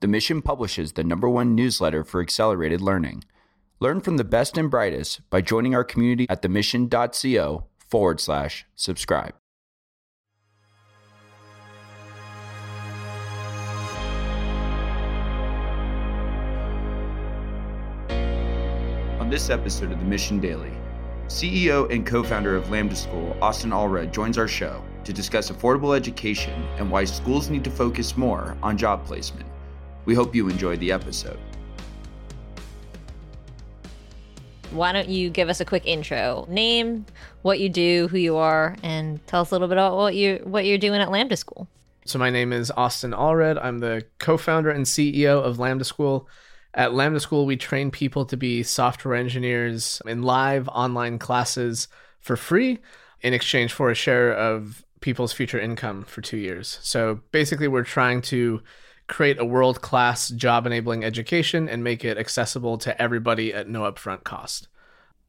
The Mission publishes the number one newsletter for accelerated learning. Learn from the best and brightest by joining our community at themission.co forward slash subscribe. On this episode of the Mission Daily, CEO and co founder of Lambda School, Austen Allred, joins our show to discuss affordable education and why schools need to focus more on job placement. We hope you enjoyed the episode. Why don't you give us a quick intro? Name, what you do, who you are, and tell us a little bit about what you what you're doing at Lambda School. So my name is Austen Allred. I'm the co-founder and CEO of Lambda School. At Lambda School, we train people to be software engineers in live online classes for free in exchange for a share of people's future income for two years. So basically, we're trying to create a world class job enabling education and make it accessible to everybody at no upfront cost.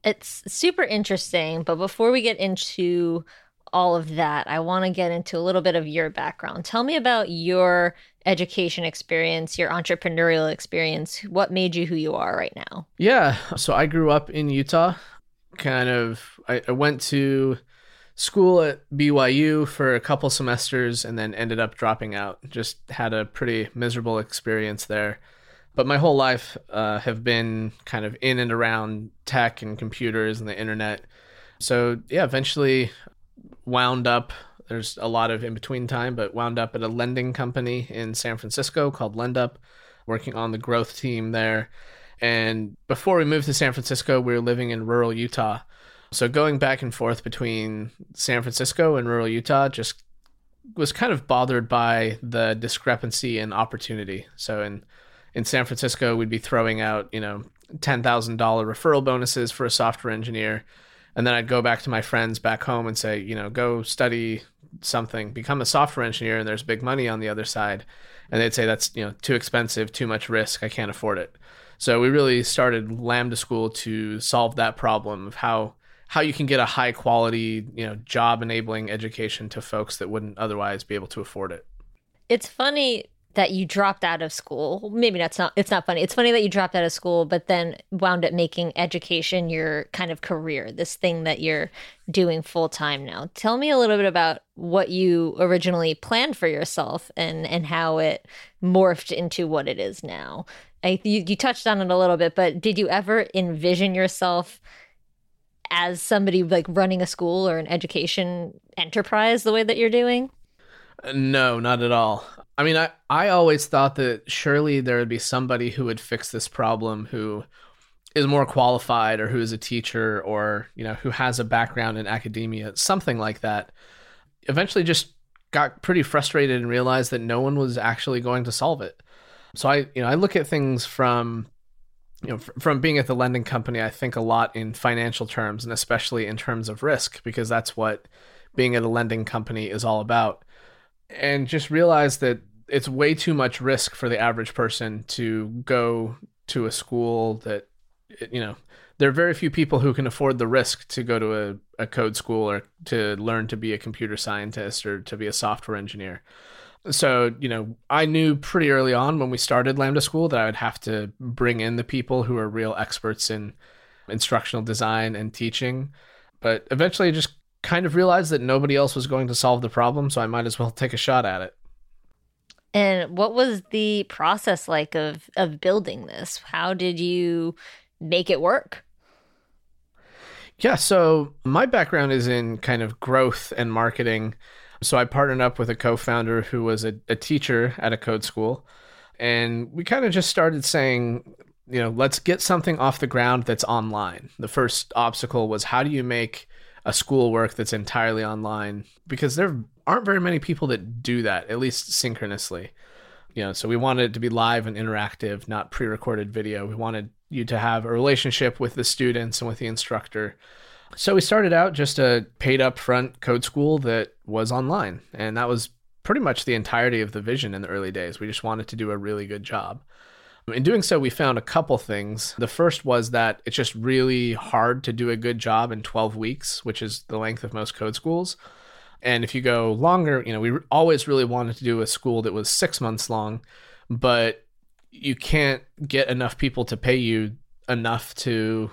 It's super interesting, but before we get into all of that, I want to get into a little bit of your background. Tell me about your education experience, your entrepreneurial experience. What made you who you are right now? Yeah. So I grew up in Utah. Kind of, I, I went to school at BYU for a couple semesters and then ended up dropping out. Just had a pretty miserable experience there. But my whole life uh, have been kind of in and around tech and computers and the internet. So yeah, eventually wound up. There's a lot of in between time, but wound up at a lending company in San Francisco called LendUp, working on the growth team there. And before we moved to San Francisco, we were living in rural Utah. So going back and forth between San Francisco and rural Utah just was kind of bothered by the discrepancy in opportunity. So in in San Francisco, we'd be throwing out, you know, ten thousand dollar referral bonuses for a software engineer, and then I'd go back to my friends back home and say, you know, go study something, become a software engineer, and there's big money on the other side, and they'd say that's you know too expensive, too much risk, I can't afford it. So we really started Lambda School to solve that problem of how how you can get a high quality, you know, job enabling education to folks that wouldn't otherwise be able to afford it. It's funny that you dropped out of school. Maybe that's not it's not funny. It's funny that you dropped out of school but then wound up making education your kind of career, this thing that you're doing full time now. Tell me a little bit about what you originally planned for yourself and and how it morphed into what it is now. I you, you touched on it a little bit, but did you ever envision yourself as somebody like running a school or an education enterprise the way that you're doing? No, not at all. I mean, I, I always thought that surely there would be somebody who would fix this problem who is more qualified or who is a teacher or, you know, who has a background in academia, something like that. Eventually just got pretty frustrated and realized that no one was actually going to solve it. So I, you know, I look at things from you know, from being at the lending company, I think a lot in financial terms and especially in terms of risk because that's what being at a lending company is all about. And just realize that it's way too much risk for the average person to go to a school that, you know, there are very few people who can afford the risk to go to a, a code school or to learn to be a computer scientist or to be a software engineer. So, you know, I knew pretty early on when we started Lambda School that I would have to bring in the people who are real experts in instructional design and teaching. But eventually I just kind of realized that nobody else was going to solve the problem, so I might as well take a shot at it. And what was the process like of of building this? How did you make it work? Yeah, so my background is in kind of growth and marketing. So I partnered up with a co-founder who was a, a teacher at a code school, and we kind of just started saying, you know, let's get something off the ground that's online. The first obstacle was how do you make a school work that's entirely online because there aren't very many people that do that, at least synchronously. You know, so we wanted it to be live and interactive, not pre-recorded video. We wanted you to have a relationship with the students and with the instructor so we started out just a paid upfront code school that was online, and that was pretty much the entirety of the vision in the early days. We just wanted to do a really good job. In doing so, we found a couple things. The first was that it's just really hard to do a good job in 12 weeks, which is the length of most code schools. And if you go longer, you know, we always really wanted to do a school that was six months long, but you can't get enough people to pay you enough to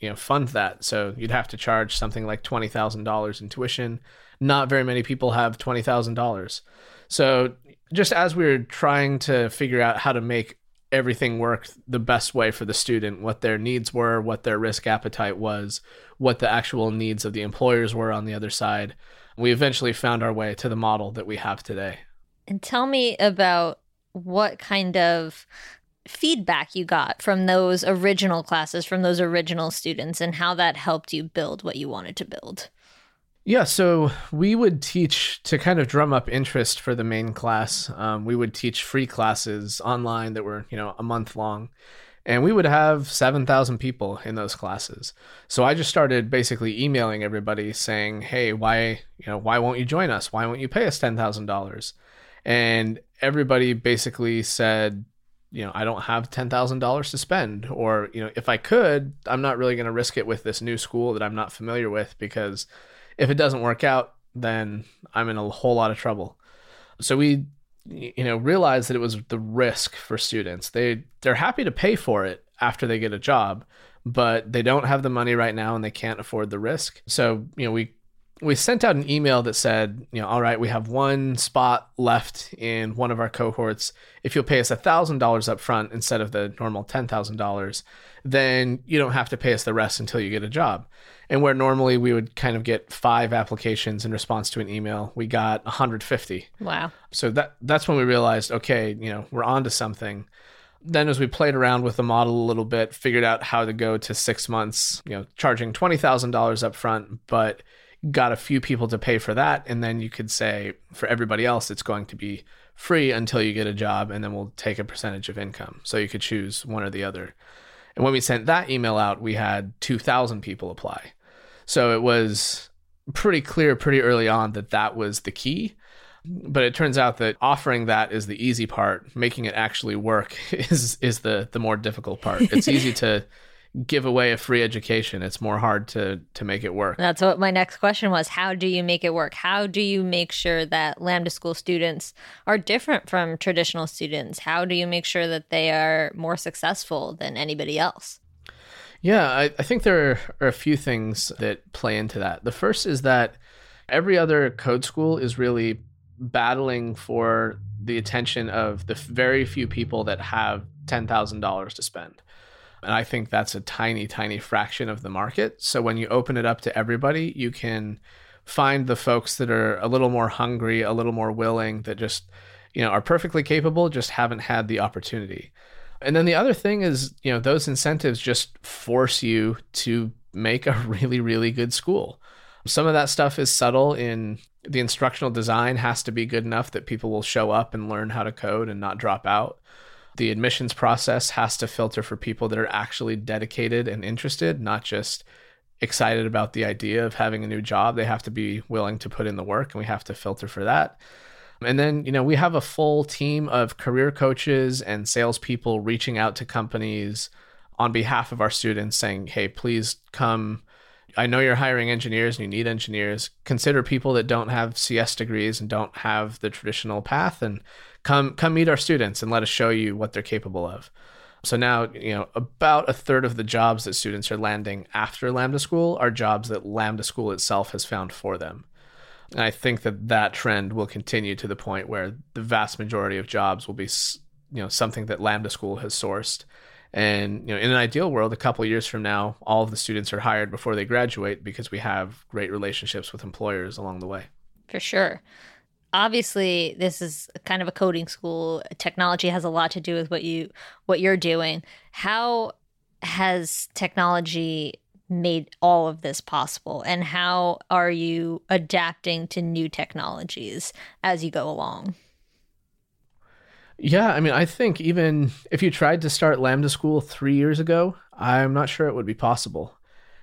you know fund that. So you'd have to charge something like $20000 in tuition. Not very many people have $20000 so just as we were trying to figure out how to make everything work the best way for the student what their needs were what their risk appetite was what the actual needs of the employers were on the other side we eventually found our way to the model that we have today. And tell me about what kind of feedback you got from those original classes, from those original students, and how that helped you build what you wanted to build. Yeah, so we would teach to kind of drum up interest for the main class. Um, we would teach free classes online that were, you know, a month long, and we would have 7,000 people in those classes. So I just started basically emailing everybody saying, "Hey, why, you know, why won't you join us? Why won't you pay us $10,000?" And everybody basically said, you know, I don't have $10,000 to spend. Or, you know, if I could, I'm not really going to risk it with this new school that I'm not familiar with because if it doesn't work out, then I'm in a whole lot of trouble. So we, you know, realized that it was the risk for students. They, they're happy to pay for it after they get a job, but they don't have the money right now and they can't afford the risk. So, you know, we we sent out an email that said, you know, all right, we have one spot left in one of our cohorts. If you'll pay us $1,000 up front instead of the normal $10,000, then you don't have to pay us the rest until you get a job. And where normally we would kind of get five applications in response to an email, we got 150. Wow. So that that's when we realized, okay, you know, we're on to something. Then as we played around with the model a little bit, figured out how to go to six months, you know, charging $20,000 up front, but got a few people to pay for that and then you could say for everybody else it's going to be free until you get a job and then we'll take a percentage of income. So you could choose one or the other. And when we sent that email out we had 2000 people apply. So it was pretty clear pretty early on that that was the key. But it turns out that offering that is the easy part. Making it actually work is is the the more difficult part. It's easy to give away a free education. It's more hard to to make it work. That's what my next question was. How do you make it work? How do you make sure that Lambda School students are different from traditional students? How do you make sure that they are more successful than anybody else? Yeah, I, I think there are a few things that play into that. The first is that every other code school is really battling for the attention of the very few people that have $10,000 to spend. And I think that's a tiny, tiny fraction of the market. So when you open it up to everybody, you can find the folks that are a little more hungry, a little more willing, that just, you know, are perfectly capable, just haven't had the opportunity. And then the other thing is, you know, those incentives just force you to make a really, really good school. Some of that stuff is subtle in the instructional design has to be good enough that people will show up and learn how to code and not drop out the admissions process has to filter for people that are actually dedicated and interested, not just excited about the idea of having a new job. They have to be willing to put in the work, and we have to filter for that. And then, you know, we have a full team of career coaches and salespeople reaching out to companies on behalf of our students saying, hey, please come. I know you're hiring engineers and you need engineers. Consider people that don't have CS degrees and don't have the traditional path and come come meet our students and let us show you what they're capable of. So now, you know, about a third of the jobs that students are landing after Lambda School are jobs that Lambda School itself has found for them. And I think that that trend will continue to the point where the vast majority of jobs will be, you know, something that Lambda School has sourced. And you know, in an ideal world, a couple years from now, all of the students are hired before they graduate because we have great relationships with employers along the way. For sure obviously this is kind of a coding school. Technology has a lot to do with what you what you're doing. How has technology made all of this possible? And how are you adapting to new technologies as you go along? Yeah i mean i think even if you tried to start lambda school three years ago i'm not sure it would be possible.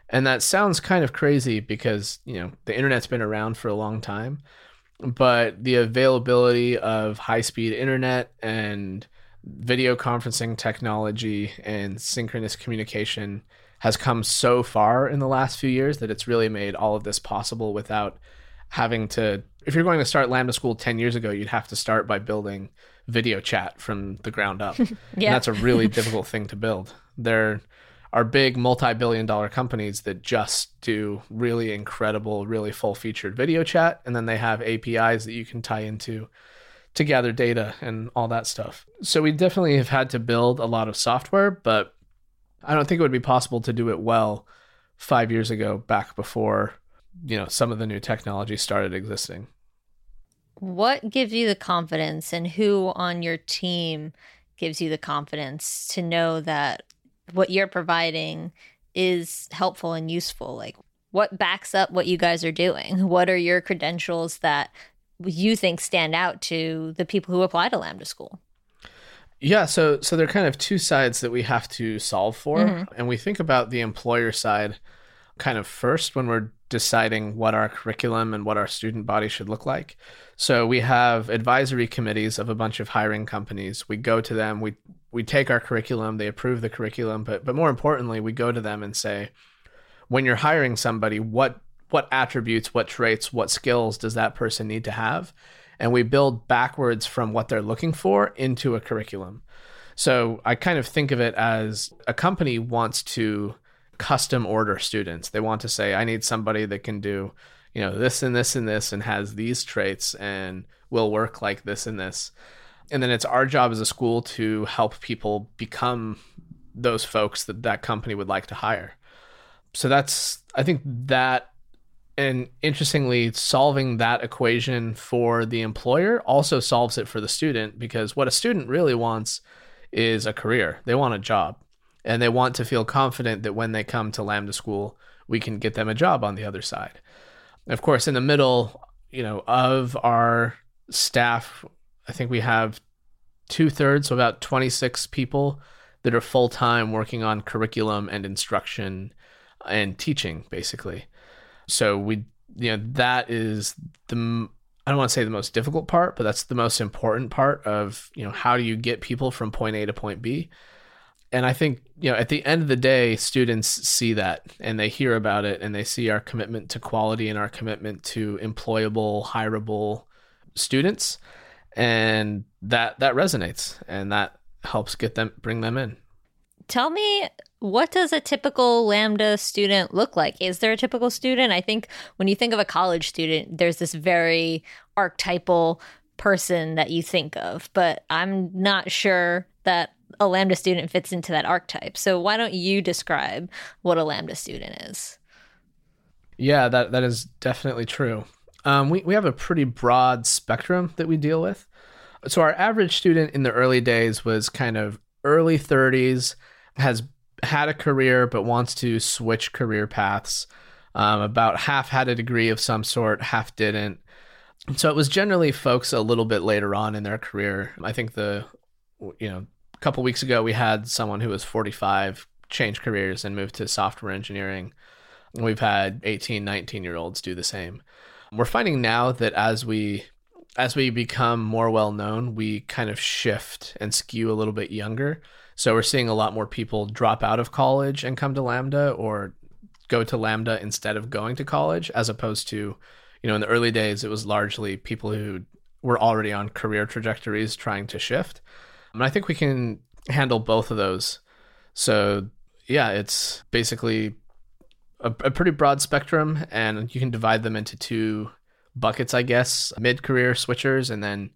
And that sounds kind of crazy because you know the internet's been around for a long time but the availability of high speed internet and video conferencing technology and synchronous communication has come so far in the last few years that it's really made all of this possible without having to if you're going to start lambda school 10 years ago you'd have to start by building video chat from the ground up. Yeah. And that's a really difficult thing to build. There are big multi billion dollar companies that just do really incredible, really full featured video chat. And then they have APIs that you can tie into to gather data and all that stuff. So we definitely have had to build a lot of software, but I don't think it would be possible to do it well five years ago, back before you know some of the new technology started existing. What gives you the confidence, and who on your team gives you the confidence to know that what you're providing is helpful and useful? Like, what backs up what you guys are doing? What are your credentials that you think stand out to the people who apply to Lambda School? Yeah, so so there are kind of two sides that we have to solve for, mm-hmm. and we think about the employer side kind of first when we're deciding what our curriculum and what our student body should look like. So we have advisory committees of a bunch of hiring companies. We go to them, we we take our curriculum, they approve the curriculum, but but more importantly, we go to them and say, when you're hiring somebody, what what attributes, what traits, what skills does that person need to have? And we build backwards from what they're looking for into a curriculum. So I kind of think of it as a company wants to custom order students. They want to say, I need somebody that can do, you know, this and this and this and has these traits and will work like this and this. And then it's our job as a school to help people become those folks that that company would like to hire. So that's, I think that and interestingly, solving that equation for the employer also solves it for the student because what a student really wants is a career. They want a job and they want to feel confident that when they come to Lambda school, we can get them a job on the other side. Of course, in the middle, you know, of our staff, I think we have two thirds, so about 26 people that are full time working on curriculum and instruction and teaching, basically. So we, you know, that is the I don't want to say the most difficult part, but that's the most important part of you know how do you get people from point A to point B. And I think you know at the end of the day, students see that and they hear about it and they see our commitment to quality and our commitment to employable, hireable students, and that that resonates and that helps get them bring them in. Tell me what does a typical lambda student look like? Is there a typical student? I think when you think of a college student there's this very archetypal person that you think of but i'm not sure that a lambda student fits into that archetype. So why don't you describe what a lambda student is? Yeah that, that is definitely true um, we, we have a pretty broad spectrum that we deal with so our average student in the early days was kind of early 30s has had a career but wants to switch career paths. Um, about half had a degree of some sort, half didn't. So it was generally folks a little bit later on in their career. I think the, you know, a couple weeks ago we had someone who was 45 change careers and move to software engineering. We've had 18, 19 year olds do the same. We're finding now that as we as we become more well known, we kind of shift and skew a little bit younger. So we're seeing a lot more people drop out of college and come to Lambda or go to Lambda instead of going to college, as opposed to, you know, in the early days, it was largely people who were already on career trajectories trying to shift. And I think we can handle both of those. So, yeah, it's basically a, a pretty broad spectrum, and you can divide them into two buckets, I guess mid career switchers and then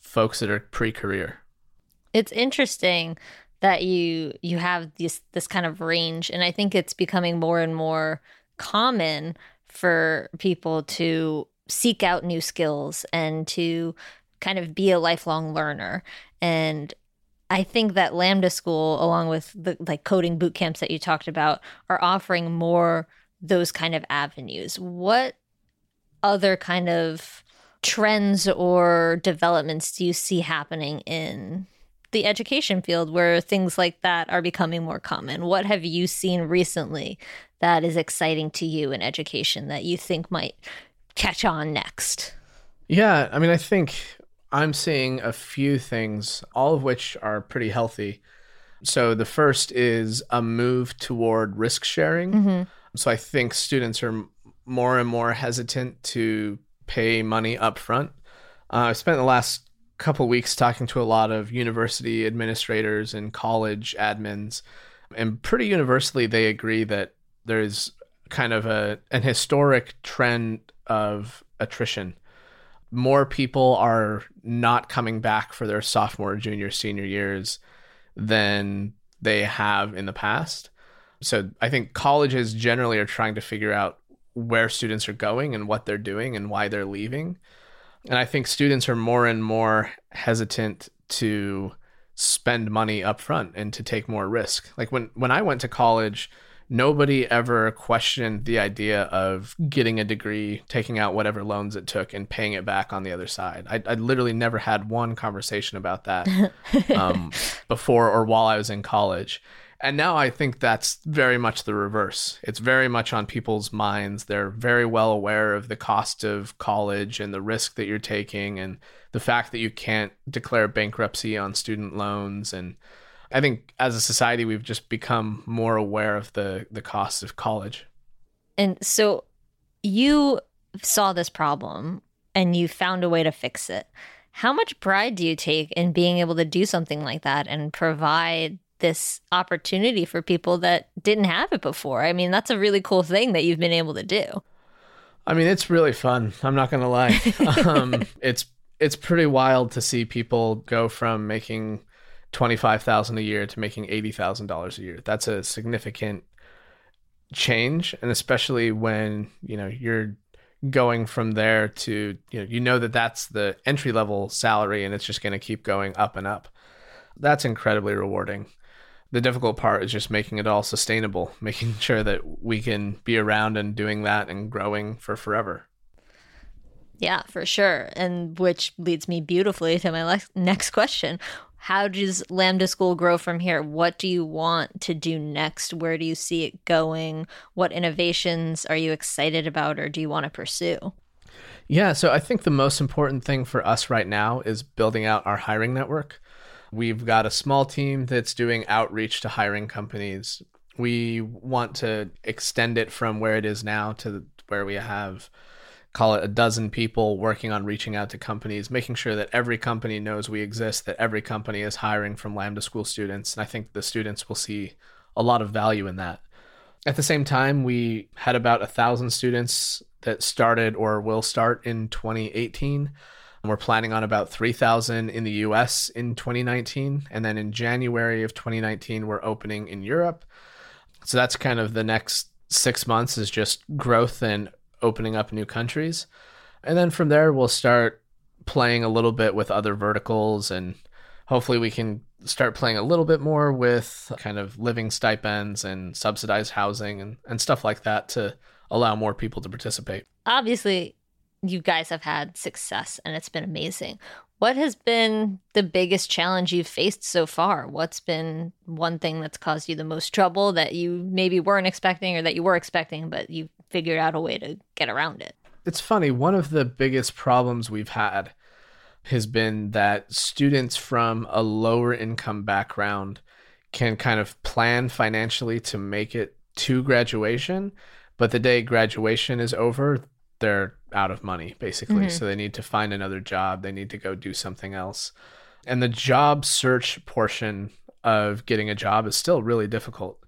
folks that are pre career. It's interesting that you you have this this kind of range and i think it's becoming more and more common for people to seek out new skills and to kind of be a lifelong learner and i think that lambda school along with the like coding boot camps that you talked about are offering more those kind of avenues what other kind of trends or developments do you see happening in the education field where things like that are becoming more common. What have you seen recently that is exciting to you in education that you think might catch on next? Yeah, I mean, I think I'm seeing a few things, all of which are pretty healthy. So the first is a move toward risk sharing. Mm-hmm. So I think students are more and more hesitant to pay money up front. Uh, I've spent the last couple weeks talking to a lot of university administrators and college admins, and pretty universally they agree that there's kind of a an historic trend of attrition. More people are not coming back for their sophomore, junior, senior years than they have in the past. So I think colleges generally are trying to figure out where students are going and what they're doing and why they're leaving. And I think students are more and more hesitant to spend money up front and to take more risk. Like when when I went to college, nobody ever questioned the idea of getting a degree, taking out whatever loans it took, and paying it back on the other side. I, I literally never had one conversation about that um, before or while I was in college. And now I think that's very much the reverse. It's very much on people's minds. They're very well aware of the cost of college and the risk that you're taking and the fact that you can't declare bankruptcy on student loans and I think as a society we've just become more aware of the the costs of college. And so you saw this problem and you found a way to fix it. How much pride do you take in being able to do something like that and provide this opportunity for people that didn't have it before? I mean, that's a really cool thing that you've been able to do. I mean, it's really fun. I'm not going to lie. um, it's it's pretty wild to see people go from making twenty five thousand a year to making eighty thousand dollars a year. That's a significant change, and especially when you know you're going from there to you know you know that that's the entry level salary, and it's just going to keep going up and up. That's incredibly rewarding. The difficult part is just making it all sustainable, making sure that we can be around and doing that and growing for forever. Yeah, for sure. And which leads me beautifully to my next question how does Lambda School grow from here? What do you want to do next? Where do you see it going? What innovations are you excited about or do you want to pursue? Yeah, so I think the most important thing for us right now is building out our hiring network. We've got a small team that's doing outreach to hiring companies. We want to extend it from where it is now to where we have call it a dozen people working on reaching out to companies, making sure that every company knows we exist, that every company is hiring from Lambda School students. And I think the students will see a lot of value in that. At the same time, we had about a thousand students that started or will start in 2018. We're planning on about 3,000 in the US in 2019. And then in January of 2019, we're opening in Europe. So that's kind of the next six months is just growth and opening up new countries. And then from there, we'll start playing a little bit with other verticals and hopefully we can start playing a little bit more with kind of living stipends and subsidized housing and, and stuff like that to allow more people to participate. Obviously, you guys have had success and it's been amazing. What has been the biggest challenge you've faced so far? What's been one thing that's caused you the most trouble that you maybe weren't expecting or that you were expecting, but you figured out a way to get around it? It's funny. One of the biggest problems we've had has been that students from a lower income background can kind of plan financially to make it to graduation, but the day graduation is over, they're out of money basically. Mm-hmm. So they need to find another job, they need to go do something else. And the job search portion of getting a job is still really difficult.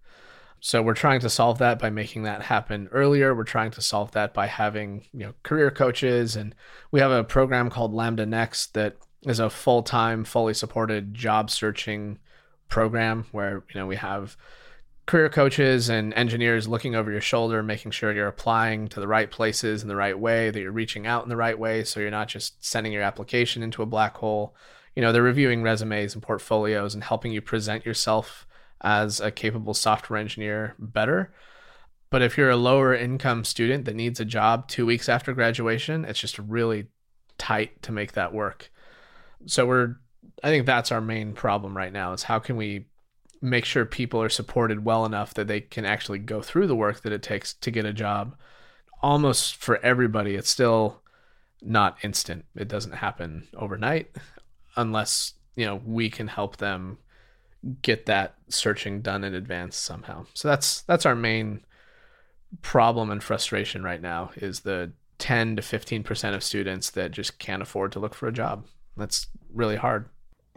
So we're trying to solve that by making that happen earlier. We're trying to solve that by having, you know, career coaches and we have a program called Lambda Next that is a full-time, fully supported job searching program where, you know, we have career coaches and engineers looking over your shoulder, making sure you're applying to the right places in the right way, that you're reaching out in the right way. So you're not just sending your application into a black hole. You know, they're reviewing resumes and portfolios and helping you present yourself as a capable software engineer better. But if you're a lower income student that needs a job two weeks after graduation, it's just really tight to make that work. So we're, I think that's our main problem right now is how can we make sure people are supported well enough that they can actually go through the work that it takes to get a job. Almost for everybody, it's still not instant. It doesn't happen overnight unless, you know, we can help them get that searching done in advance somehow. So that's that's our main problem and frustration right now is the 10 to 15% of students that just can't afford to look for a job. That's really hard.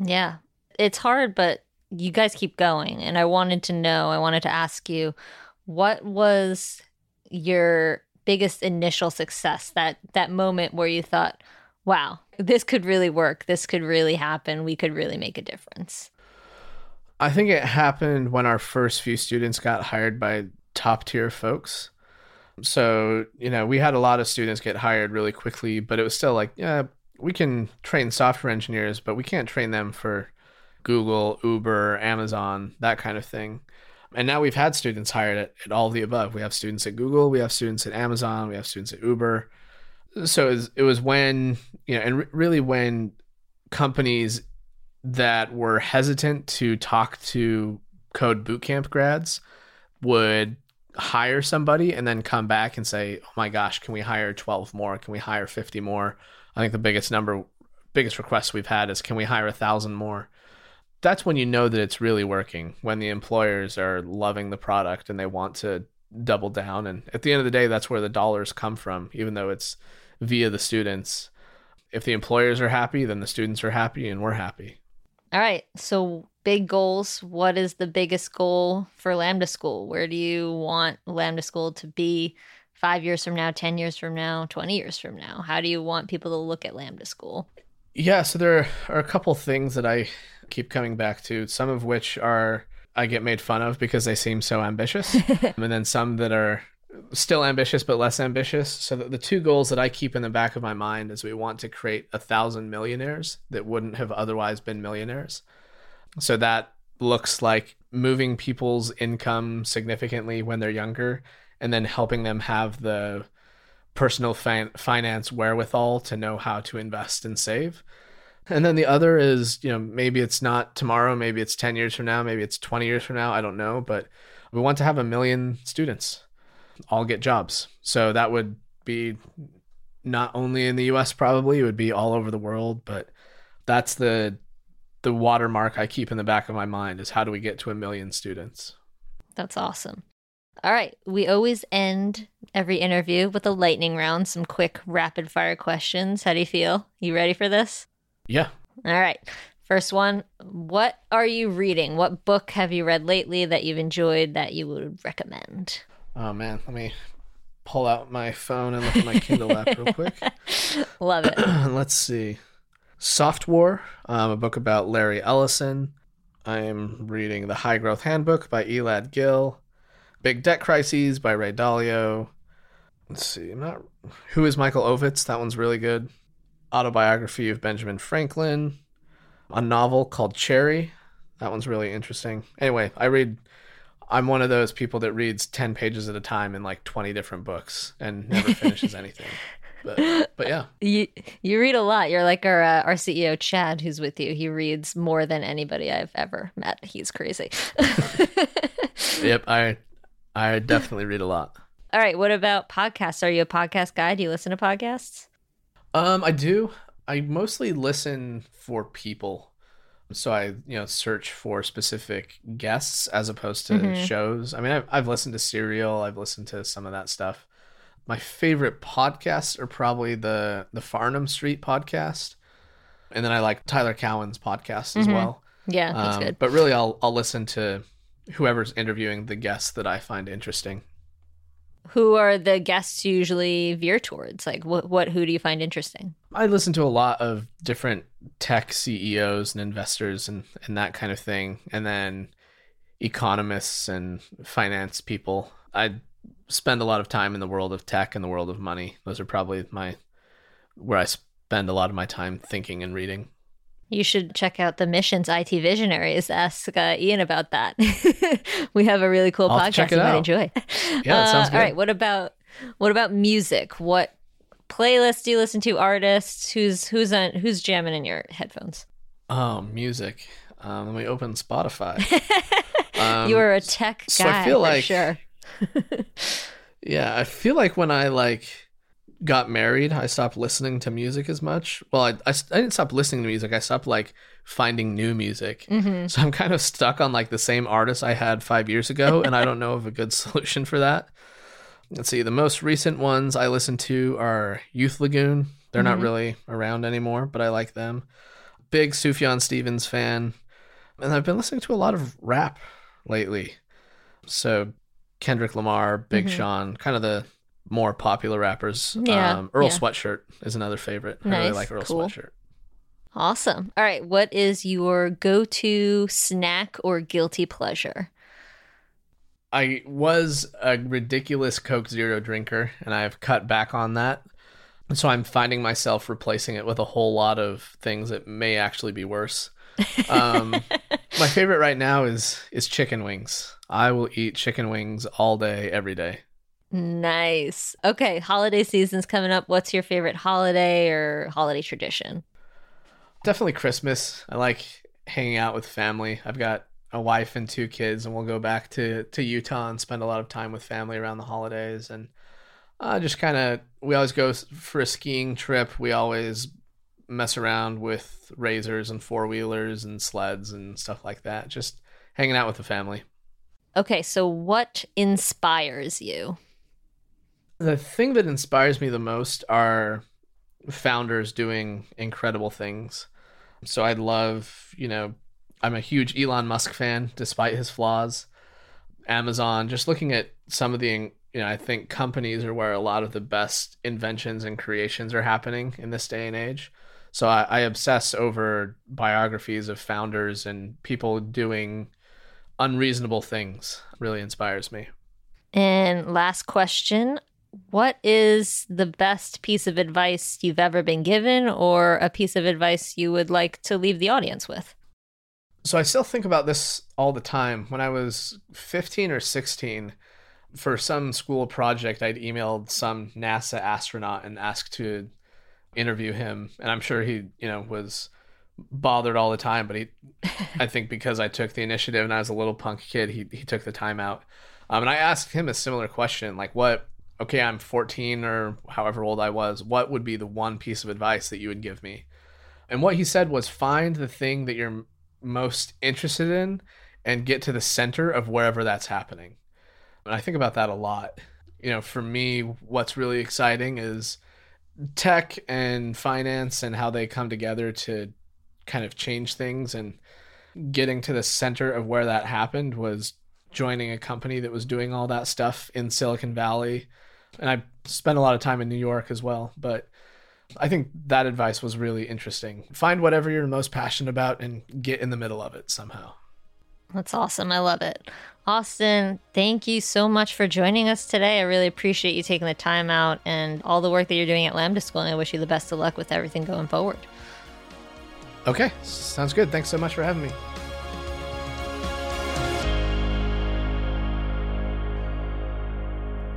Yeah. It's hard, but you guys keep going. And I wanted to know, I wanted to ask you, what was your biggest initial success? That that moment where you thought, wow, this could really work. This could really happen. We could really make a difference. I think it happened when our first few students got hired by top tier folks. So, you know, we had a lot of students get hired really quickly, but it was still like, yeah, we can train software engineers, but we can't train them for Google, Uber, Amazon, that kind of thing. And now we've had students hired at, at all the above. We have students at Google, we have students at Amazon, we have students at Uber. So it was, it was when, you know, and re- really when companies that were hesitant to talk to code bootcamp grads would hire somebody and then come back and say, "Oh my gosh, can we hire 12 more? Can we hire 50 more?" I think the biggest number biggest request we've had is can we hire a 1000 more? That's when you know that it's really working when the employers are loving the product and they want to double down and at the end of the day that's where the dollars come from even though it's via the students. If the employers are happy, then the students are happy and we're happy. All right. So, big goals. What is the biggest goal for Lambda School? Where do you want Lambda School to be five years from now, 10 years from now, 20 years from now? How do you want people to look at Lambda School? Yeah. So, there are a couple things that I keep coming back to, some of which are I get made fun of because they seem so ambitious, and then some that are still ambitious but less ambitious. So the, the two goals that I keep in the back of my mind is we want to create a thousand millionaires that wouldn't have otherwise been millionaires. So that looks like moving people's income significantly when they're younger and then helping them have the personal fin- finance wherewithal to know how to invest and save. And then the other is, you know, maybe it's not tomorrow, maybe it's 10 years from now, maybe it's 20 years from now, I don't know, but we want to have a million students all get jobs. So that would be not only in the US probably, it would be all over the world, but that's the the watermark I keep in the back of my mind is how do we get to a million students? That's awesome. All right, we always end every interview with a lightning round, some quick rapid fire questions. How do you feel? You ready for this? Yeah. All right. First one, what are you reading? What book have you read lately that you've enjoyed that you would recommend? Oh man, let me pull out my phone and look at my Kindle app real quick. Love it. Let's see. Softwar, um, a book about Larry Ellison. I'm reading The High Growth Handbook by Elad Gil. Big Debt Crises by Ray Dalio. Let's see. I'm not. Who is Michael Ovitz? That one's really good. Autobiography of Benjamin Franklin. A novel called Cherry. That one's really interesting. Anyway, I read I'm one of those people that reads 10 pages at a time in like 20 different books and never finishes anything. But, but yeah. You you read a lot. You're like our uh, our CEO Chad who's with you. He reads more than anybody I've ever met. He's crazy. yep, I I definitely read a lot. All right, what about podcasts? Are you a podcast guy? Do you listen to podcasts? Um, I do. I mostly listen for people so I you know search for specific guests as opposed to mm-hmm. shows. I mean, I've, I've listened to Serial, I've listened to some of that stuff. My favorite podcasts are probably the the Farnam Street podcast, and then I like Tyler Cowen's podcast as mm-hmm. well. Yeah, that's um, good. But really, I'll I'll listen to whoever's interviewing the guests that I find interesting who are the guests you usually veer towards? Like, what, what, who do you find interesting? I listen to a lot of different tech CEOs and investors and, and that kind of thing. And then economists and finance people. I spend a lot of time in the world of tech and the world of money. Those are probably my, where I spend a lot of my time thinking and reading. You should check out the Missions IT Visionaries. Ask uh, Ian about that. we have a really cool I'll podcast you might enjoy. Yeah, uh, sounds good. All right, what about what about music? What playlists do you listen to? Artists? Who's who's on who's jamming in your headphones? Oh, music. Um, let me open Spotify. um, you are a tech guy. So I feel like sure. yeah, I feel like when I like got married, I stopped listening to music as much. Well, I, I, I didn't stop listening to music. I stopped like finding new music. Mm-hmm. So I'm kind of stuck on like the same artist I had five years ago, and I don't know of a good solution for that. Let's see. The most recent ones I listen to are Youth Lagoon. They're Mhm. not really around anymore, but I like them. Big Sufjan Stevens fan. And I've been listening to a lot of rap lately. So Kendrick Lamar, Big Mhm. Sean, kind of the more popular rappers. Yeah, Um, Earl yeah. Sweatshirt is another favorite. I really Nice, like Earl cool. Sweatshirt. Awesome. All right. What is your go to snack or guilty pleasure? I was a ridiculous Coke Zero drinker, and I've cut back on that. So I'm finding myself replacing it with a whole lot of things that may actually be worse. Um, my favorite right now is is chicken wings. I will eat chicken wings all day, every day. Nice. Okay. Holiday season's coming up. What's your favorite holiday or holiday tradition? Definitely Christmas. I like hanging out with family. I've got a wife and two kids, and we'll go back to to Utah and spend a lot of time with family around the holidays. And uh, just kind of, we always go for a skiing trip. We always mess around with razors and four wheelers and sleds and stuff like that. Just hanging out with the family. Okay. So, what inspires you? The thing that inspires me the most are founders doing incredible things. So I love, you know, I'm a huge Elon Musk fan despite his flaws. Amazon, just looking at some of the, you know, I think companies are where a lot of the best inventions and creations are happening in this day and age. So I, I obsess over biographies of founders and people doing unreasonable things. Really inspires me. And last question What is the best piece of advice you've ever been given, or a piece of advice you would like to leave the audience with? So I still think about this all the time. When I was 15 or 16, for some school project, I'd emailed some NASA astronaut and asked to interview him. And I'm sure he, you know, was bothered all the time, but he, I think because I took the initiative and I was a little punk kid, he, he took the time out. Um, and I asked him a similar question, like what, okay, I'm 14 or however old I was, what would be the one piece of advice that you would give me? And what he said was find the thing that you're most interested in and get to the center of wherever that's happening. And I think about that a lot. You know, for me, what's really exciting is tech and finance and how they come together to kind of change things and getting to the center of where that happened was joining a company that was doing all that stuff in Silicon Valley. And I spent a lot of time in New York as well, but I think that advice was really interesting. Find whatever you're most passionate about and get in the middle of it somehow. That's awesome. I love it. Austen, thank you so much for joining us today. I really appreciate you taking the time out and all the work that you're doing at Lambda School. And I wish you the best of luck with everything going forward. Okay, sounds good. Thanks so much for having me.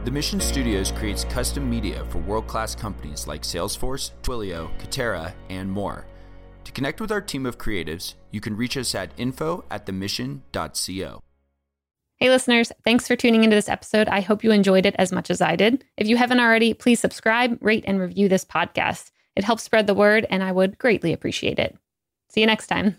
The Mission Studios creates custom media for world class companies like Salesforce, Twilio, Katera, and more. To connect with our team of creatives, you can reach us at info at themission.co. Hey, listeners, thanks for tuning into this episode. I hope you enjoyed it as much as I did. If you haven't already, please subscribe, rate, and review this podcast. It helps spread the word, and I would greatly appreciate it. See you next time.